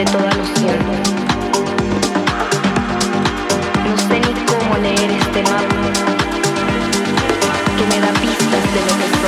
de toda alusión. No sé ni cómo leer este mapa que me da pistas de lo que